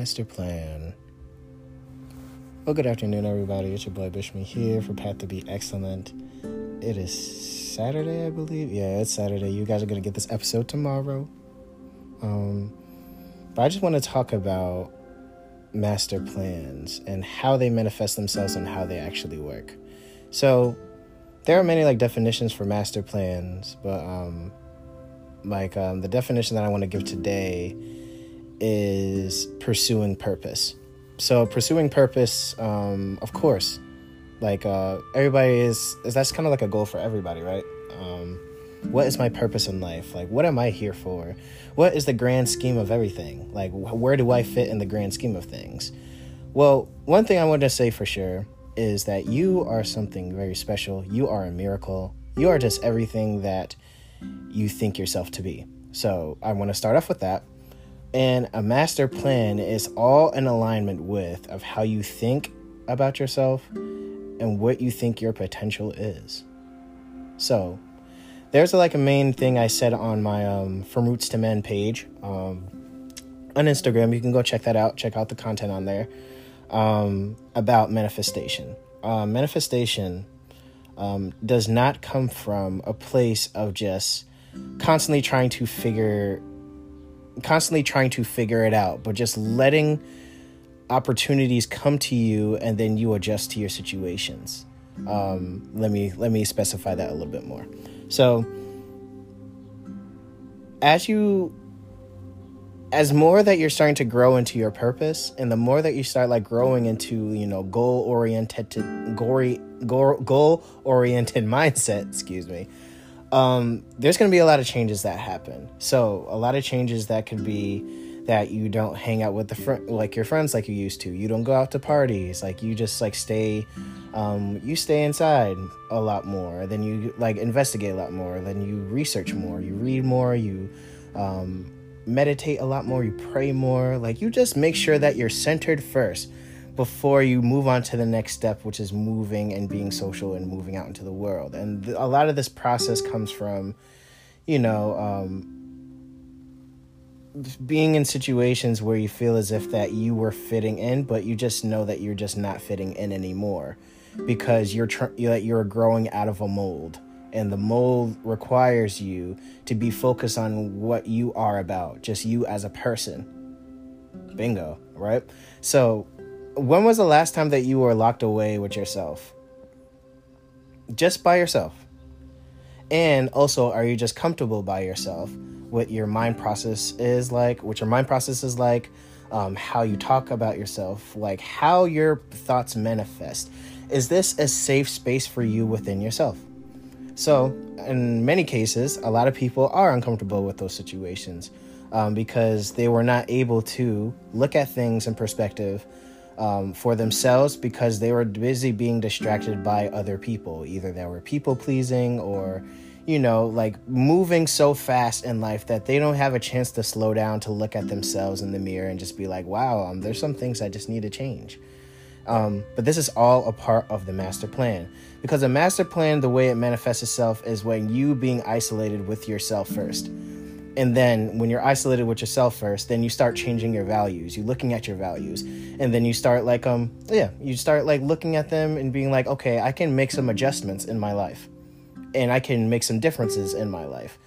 master plan. Well, good afternoon, everybody. It's your boy Bishme here for Path to Be Excellent. It is Saturday, I believe. Yeah, it's Saturday. You guys are gonna get this episode tomorrow. Um, but I just want to talk about master plans and how they manifest themselves and how they actually work. So, there are many like definitions for master plans, but um, like um, the definition that I want to give today is pursuing purpose. So pursuing purpose, um, of course, like uh, everybody is, is that's kind of like a goal for everybody, right? Um, what is my purpose in life? Like, what am I here for? What is the grand scheme of everything? Like, where do I fit in the grand scheme of things? Well, one thing I want to say for sure is that you are something very special. You are a miracle. You are just everything that you think yourself to be. So I want to start off with that. And a master plan is all in alignment with of how you think about yourself and what you think your potential is. So there's like a main thing I said on my um, From Roots to Men page um, on Instagram. You can go check that out. Check out the content on there um, about manifestation. Uh, manifestation um, does not come from a place of just constantly trying to figure constantly trying to figure it out but just letting opportunities come to you and then you adjust to your situations. Um, let me let me specify that a little bit more. So as you as more that you're starting to grow into your purpose and the more that you start like growing into you know goal oriented gory goal oriented mindset excuse me um, there's going to be a lot of changes that happen. So a lot of changes that could be that you don't hang out with the friend like your friends like you used to. You don't go out to parties. Like you just like stay um, you stay inside a lot more. Then you like investigate a lot more. Then you research more. You read more. You um, meditate a lot more, you pray more. Like you just make sure that you're centered first before you move on to the next step, which is moving and being social and moving out into the world. And th- a lot of this process comes from, you know, um, being in situations where you feel as if that you were fitting in, but you just know that you're just not fitting in anymore because you're tr- you're growing out of a mold and the mold requires you to be focused on what you are about, just you as a person. Bingo, right? So, when was the last time that you were locked away with yourself? Just by yourself. And also, are you just comfortable by yourself? What your mind process is like, what your mind process is like, um, how you talk about yourself, like how your thoughts manifest. Is this a safe space for you within yourself? So, in many cases, a lot of people are uncomfortable with those situations um, because they were not able to look at things in perspective um, for themselves because they were busy being distracted by other people. Either they were people pleasing or, you know, like moving so fast in life that they don't have a chance to slow down to look at themselves in the mirror and just be like, wow, um, there's some things I just need to change. Um, but this is all a part of the master plan. Because a master plan, the way it manifests itself is when you being isolated with yourself first. And then when you're isolated with yourself first, then you start changing your values. You're looking at your values. And then you start like um yeah, you start like looking at them and being like, okay, I can make some adjustments in my life. And I can make some differences in my life.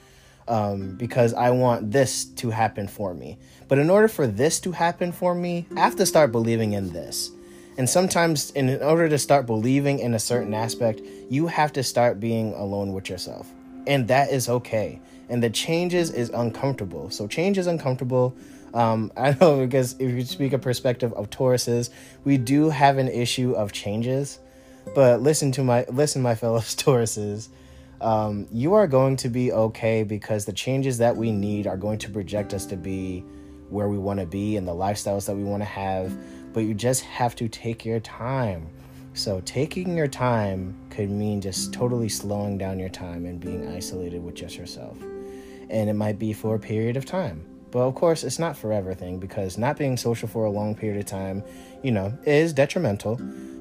Um, because I want this to happen for me. But in order for this to happen for me, I have to start believing in this. And sometimes, in order to start believing in a certain aspect, you have to start being alone with yourself. And that is okay. And the changes is uncomfortable. So, change is uncomfortable. Um, I know because if you speak a perspective of Tauruses, we do have an issue of changes. But listen to my listen, my fellow Tauruses. Um, you are going to be okay because the changes that we need are going to project us to be where we want to be and the lifestyles that we want to have but you just have to take your time. So, taking your time could mean just totally slowing down your time and being isolated with just yourself. And it might be for a period of time. But of course, it's not forever thing because not being social for a long period of time, you know, is detrimental.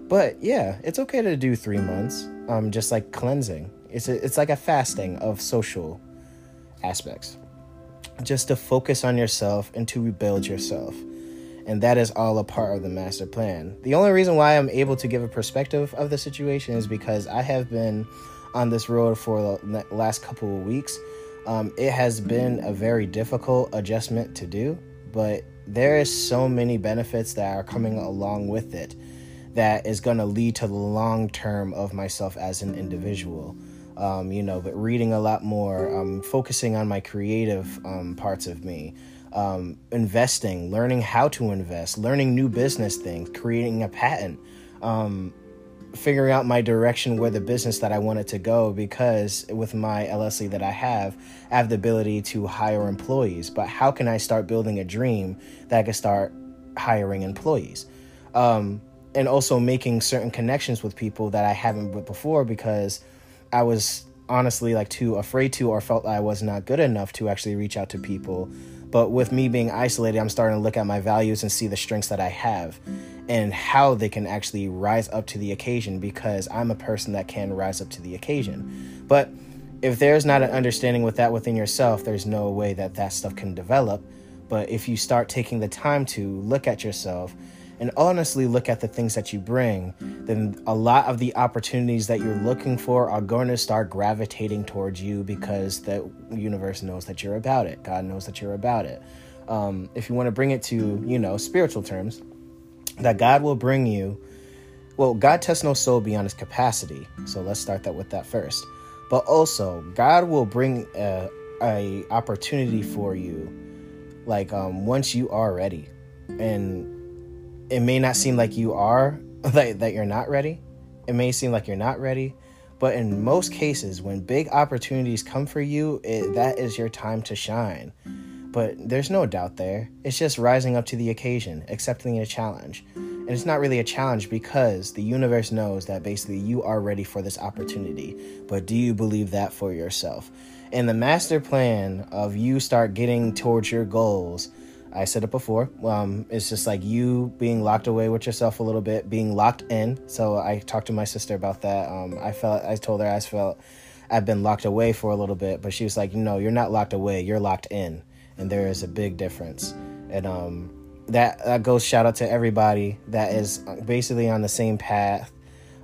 But yeah, it's okay to do three months, um, just like cleansing. It's a, it's like a fasting of social aspects, just to focus on yourself and to rebuild yourself And that is all a part of the master plan. The only reason why I'm able to give a perspective of the situation is because I have been on this road for the last couple of weeks. Um, it has been a very difficult adjustment to do, but there is so many benefits that are coming along with it that is going to lead to the long term of myself as an individual. Um, you know, but reading a lot more, um, focusing on my creative um, parts of me, um, investing, learning how to invest, learning new business things, creating a patent, um, figuring out my direction where the business that I wanted to go because with my LLC that I have, I have the ability to hire employees. But how can I start building a dream that I can start hiring employees? Um, and also making certain connections with people that I haven't with before because I was honestly like too afraid to or felt I was not good enough to actually reach out to people. But with me being isolated, I'm starting to look at my values and see the strengths that I have and how they can actually rise up to the occasion because I'm a person that can rise up to the occasion. But if there's not an understanding with that within yourself, there's no way that that stuff can develop. But if you start taking the time to look at yourself and honestly look at the things that you bring, then a lot of the opportunities that you're looking for are going to start gravitating towards you because the universe knows that you're about it. God knows that you're about it. Um, if you want to bring it to, you know, spiritual terms, that God will bring you. Well, God tests no soul beyond his capacity. So let's start that with that first. But also, God will bring a, a opportunity for you, like um, once you are ready, and it may not seem like you are that, that you're not ready it may seem like you're not ready but in most cases when big opportunities come for you it, that is your time to shine but there's no doubt there it's just rising up to the occasion accepting a challenge and it's not really a challenge because the universe knows that basically you are ready for this opportunity but do you believe that for yourself and the master plan of you start getting towards your goals I said it before. Um, it's just like you being locked away with yourself a little bit, being locked in. So I talked to my sister about that. Um, I felt, I told her I felt I've been locked away for a little bit, but she was like, no, you're not locked away, you're locked in, and there is a big difference. And um, that that goes shout out to everybody that is basically on the same path.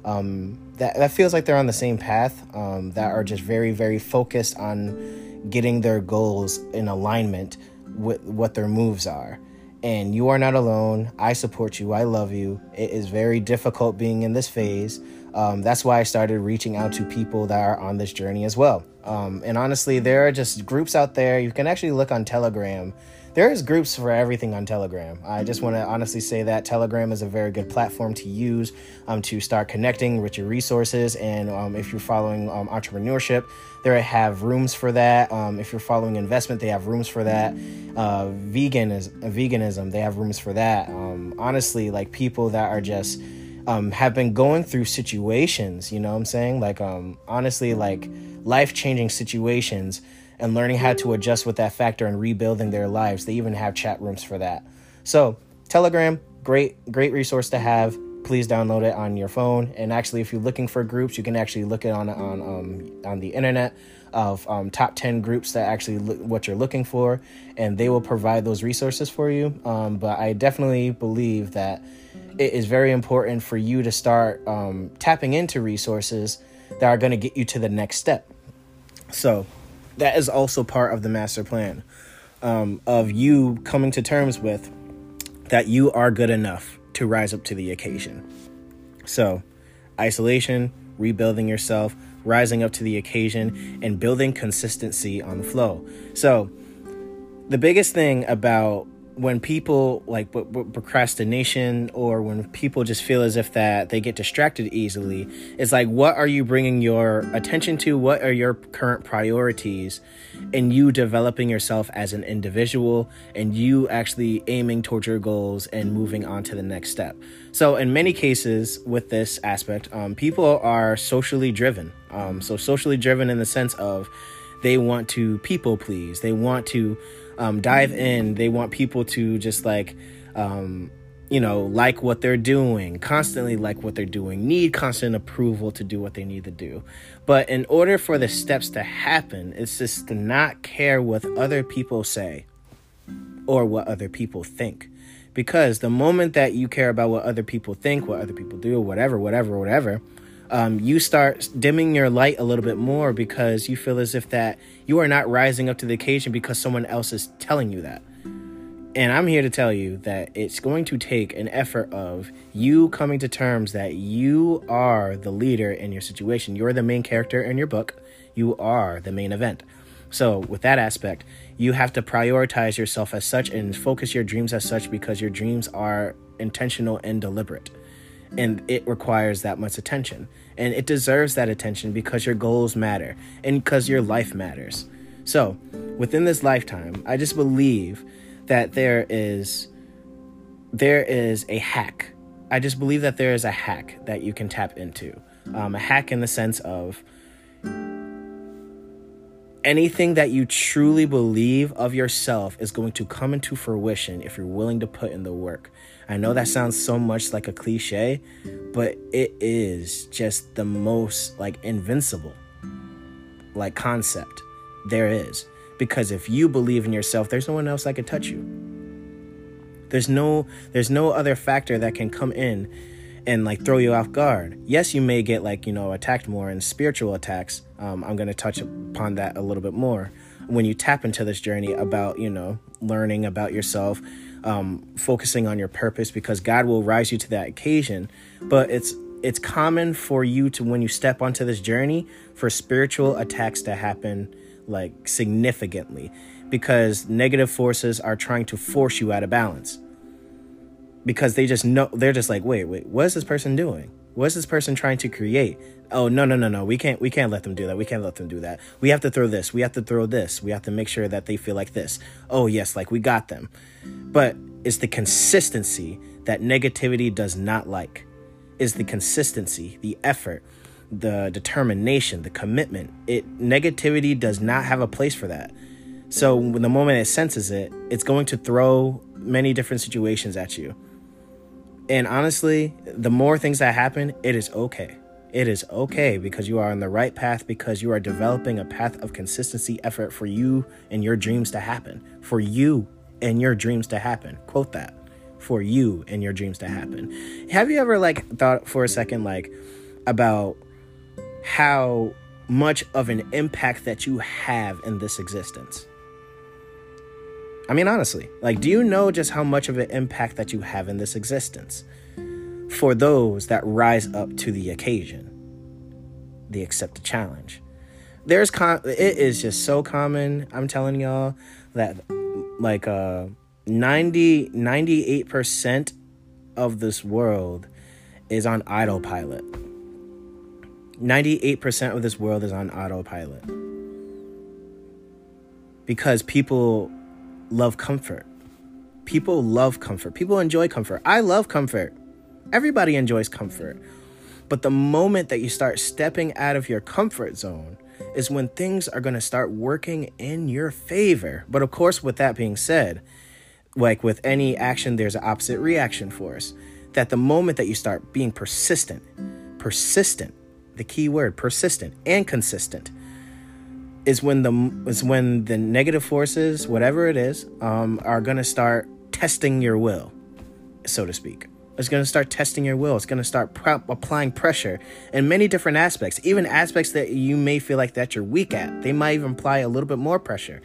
Um, that that feels like they're on the same path. Um, that are just very very focused on getting their goals in alignment with what their moves are. And you are not alone. I support you. I love you. It is very difficult being in this phase. Um, that's why I started reaching out to people that are on this journey as well. Um, and honestly, there are just groups out there. You can actually look on Telegram there is groups for everything on Telegram. I just want to honestly say that Telegram is a very good platform to use um, to start connecting with your resources. And um, if you're following um, entrepreneurship, there have rooms for that. Um, if you're following investment, they have rooms for that. Uh, vegan is veganism, they have rooms for that. Um, honestly, like people that are just um, have been going through situations, you know what I'm saying? Like, um, honestly, like life changing situations and learning how to adjust with that factor and rebuilding their lives. They even have chat rooms for that. So, Telegram, great, great resource to have. Please download it on your phone. And actually, if you're looking for groups, you can actually look it on on um, on the internet of um, top 10 groups that actually look what you're looking for and they will provide those resources for you um, but i definitely believe that it is very important for you to start um, tapping into resources that are going to get you to the next step so that is also part of the master plan um, of you coming to terms with that you are good enough to rise up to the occasion. So, isolation, rebuilding yourself, rising up to the occasion, and building consistency on the flow. So, the biggest thing about when people like procrastination or when people just feel as if that they get distracted easily it's like what are you bringing your attention to? What are your current priorities? And you developing yourself as an individual and you actually aiming towards your goals and moving on to the next step. So in many cases with this aspect um, people are socially driven. Um, so socially driven in the sense of they want to people please. They want to um, dive in. They want people to just like, um, you know, like what they're doing, constantly like what they're doing, need constant approval to do what they need to do. But in order for the steps to happen, it's just to not care what other people say or what other people think Because the moment that you care about what other people think, what other people do, whatever, whatever, whatever, um, you start dimming your light a little bit more because you feel as if that you are not rising up to the occasion because someone else is telling you that. And I'm here to tell you that it's going to take an effort of you coming to terms that you are the leader in your situation. You're the main character in your book. You are the main event. So, with that aspect, you have to prioritize yourself as such and focus your dreams as such because your dreams are intentional and deliberate. And it requires that much attention. And it deserves that attention because your goals matter and because your life matters. So, within this lifetime, I just believe that there is there is a hack. I just believe that there is a hack that you can tap into. Um, a hack in the sense of anything that you truly believe of yourself is going to come into fruition if you're willing to put in the work. I know that sounds so much like a cliche, but it is just the most like invincible like concept there is because if you believe in yourself, there's no one else that can touch you. There's no there's no other factor that can come in and like throw you off guard. Yes, you may get like, you know, attacked more in spiritual attacks. Um, I'm going to touch upon that a little bit more when you tap into this journey about, you know, learning about yourself, um, focusing on your purpose because God will rise you to that occasion. But it's it's common for you to when you step onto this journey for spiritual attacks to happen like significantly because negative forces are trying to force you out of balance because they just know they're just like wait wait what is this person doing? What's this person trying to create? Oh no no no no we can't we can't let them do that. We can't let them do that. We have to throw this we have to throw this. We have to make sure that they feel like this. Oh yes like we got them. But it's the consistency that negativity does not like. Is the consistency the effort the determination the commitment. It negativity does not have a place for that. So when the moment it senses it it's going to throw many different situations at you and honestly, the more things that happen, it is okay. It is okay because you are on the right path because you are developing a path of consistency effort for you and your dreams to happen. For you and your dreams to happen. Quote that. For you and your dreams to happen. Have you ever like thought for a second like about how much of an impact that you have in this existence? I mean, honestly, like, do you know just how much of an impact that you have in this existence for those that rise up to the occasion? They accept the challenge. There's con, it is just so common. I'm telling y'all that like uh 90 98% of this world is on autopilot. 98% of this world is on autopilot. Because people love comfort. People love comfort. People enjoy comfort. I love comfort. Everybody enjoys comfort. But the moment that you start stepping out of your comfort zone is when things are going to start working in your favor. But of course, with that being said, like with any action, there's an opposite reaction force. That the moment that you start being persistent, persistent, the key word, persistent and consistent, is when the is when the negative forces, whatever it is, um, are gonna start testing your will, so to speak. It's gonna start testing your will. It's gonna start applying pressure in many different aspects, even aspects that you may feel like that you're weak at. They might even apply a little bit more pressure.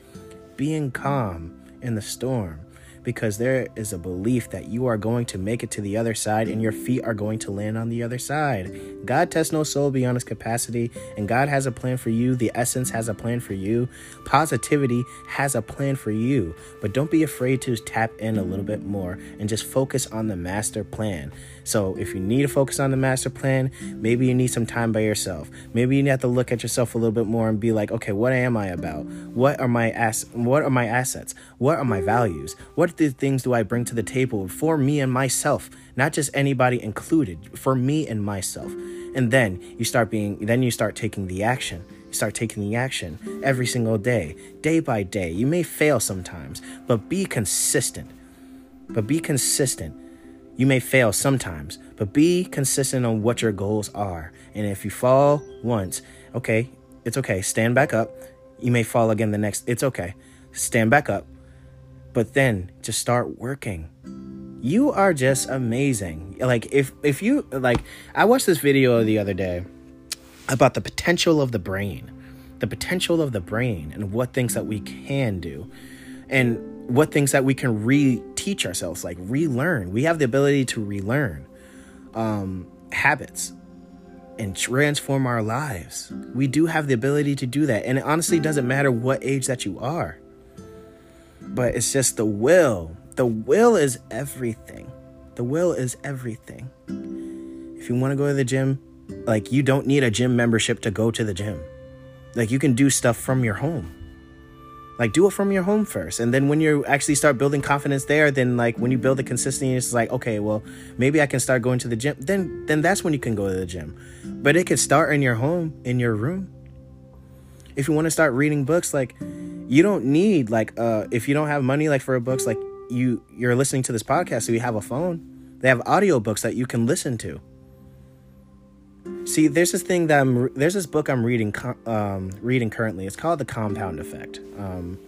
Being calm in the storm, because there is a belief that you are going to make it to the other side and your feet are going to land on the other side. God tests no soul beyond his capacity, and God has a plan for you. The essence has a plan for you. Positivity has a plan for you. But don't be afraid to tap in a little bit more and just focus on the master plan. So if you need to focus on the master plan, maybe you need some time by yourself. Maybe you have to look at yourself a little bit more and be like, okay, what am I about? What are my ass what are my assets? What are my values? What things do I bring to the table for me and myself? Not just anybody included, for me and myself. And then you start being then you start taking the action You start taking the action every single day, day by day. You may fail sometimes, but be consistent. But be consistent. You may fail sometimes, but be consistent on what your goals are. And if you fall once, okay, it's okay. Stand back up. You may fall again the next. It's okay. Stand back up. But then just start working. you are just amazing. Like if if you like I watched this video the other day about the potential of the brain. The potential of the brain and what things that we can do. And what things that we can re-teach ourselves, like relearn. We have the ability to relearn um, habits and transform our lives. We do have the ability to do that. And it honestly doesn't matter what age that you are. But it's just the will. The will is everything. The will is everything. If you want to go to the gym, like you don't need a gym membership to go to the gym. Like you can do stuff from your home. Like do it from your home first. And then when you actually start building confidence there, then like when you build the consistency, it's like, okay, well, maybe I can start going to the gym. Then then that's when you can go to the gym. But it could start in your home, in your room. If you want to start reading books, like you don't need like uh if you don't have money like for books, like you you're listening to this podcast, so you have a phone. They have audiobooks that you can listen to. See, there's this thing that I'm there's this book I'm reading um, reading currently. It's called The Compound Effect. Um,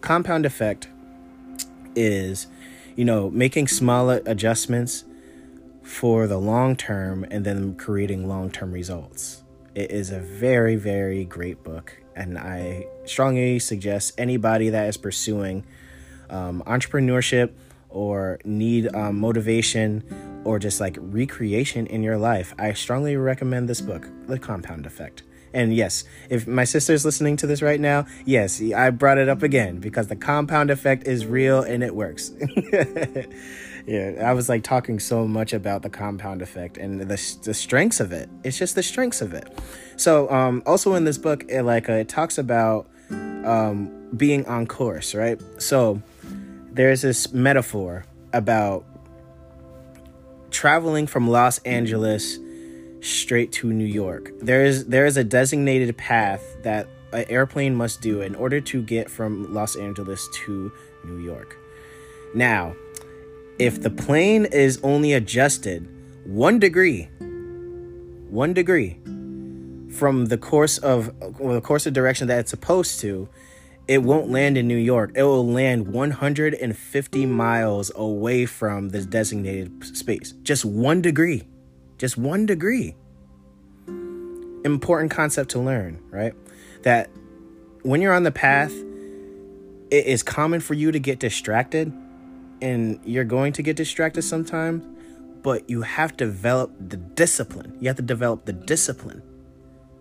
compound effect is, you know, making smaller adjustments for the long term and then creating long term results. It is a very very great book, and I strongly suggest anybody that is pursuing um, entrepreneurship or need um, motivation or just like recreation in your life, I strongly recommend this book, The Compound Effect. And yes, if my sister's listening to this right now, yes, I brought it up again because the compound effect is real and it works. yeah, I was like talking so much about the compound effect and the, the strengths of it. It's just the strengths of it. So, um, also in this book, it like uh, it talks about um, being on course, right? So, there's this metaphor about traveling from Los Angeles straight to New York. There is there is a designated path that an airplane must do in order to get from Los Angeles to New York. Now, if the plane is only adjusted 1 degree 1 degree from the course of the course of direction that it's supposed to, it won't land in New York. It will land 150 miles away from the designated space. Just one degree. Just one degree. Important concept to learn, right? That when you're on the path, it is common for you to get distracted, and you're going to get distracted sometimes, but you have to develop the discipline. You have to develop the discipline.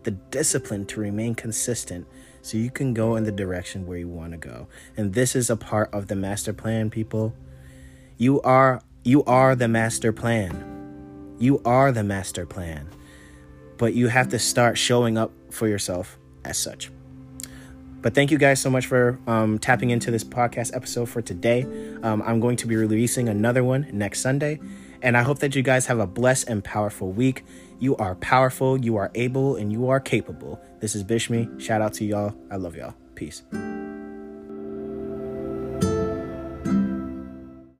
The discipline to remain consistent so you can go in the direction where you want to go. And this is a part of the master plan, people. You are you are the master plan. You are the master plan. But you have to start showing up for yourself as such. But thank you guys so much for um, tapping into this podcast episode for today. Um, I'm going to be releasing another one next Sunday. And I hope that you guys have a blessed and powerful week. You are powerful, you are able, and you are capable. This is Bishme. Shout out to y'all. I love y'all. Peace.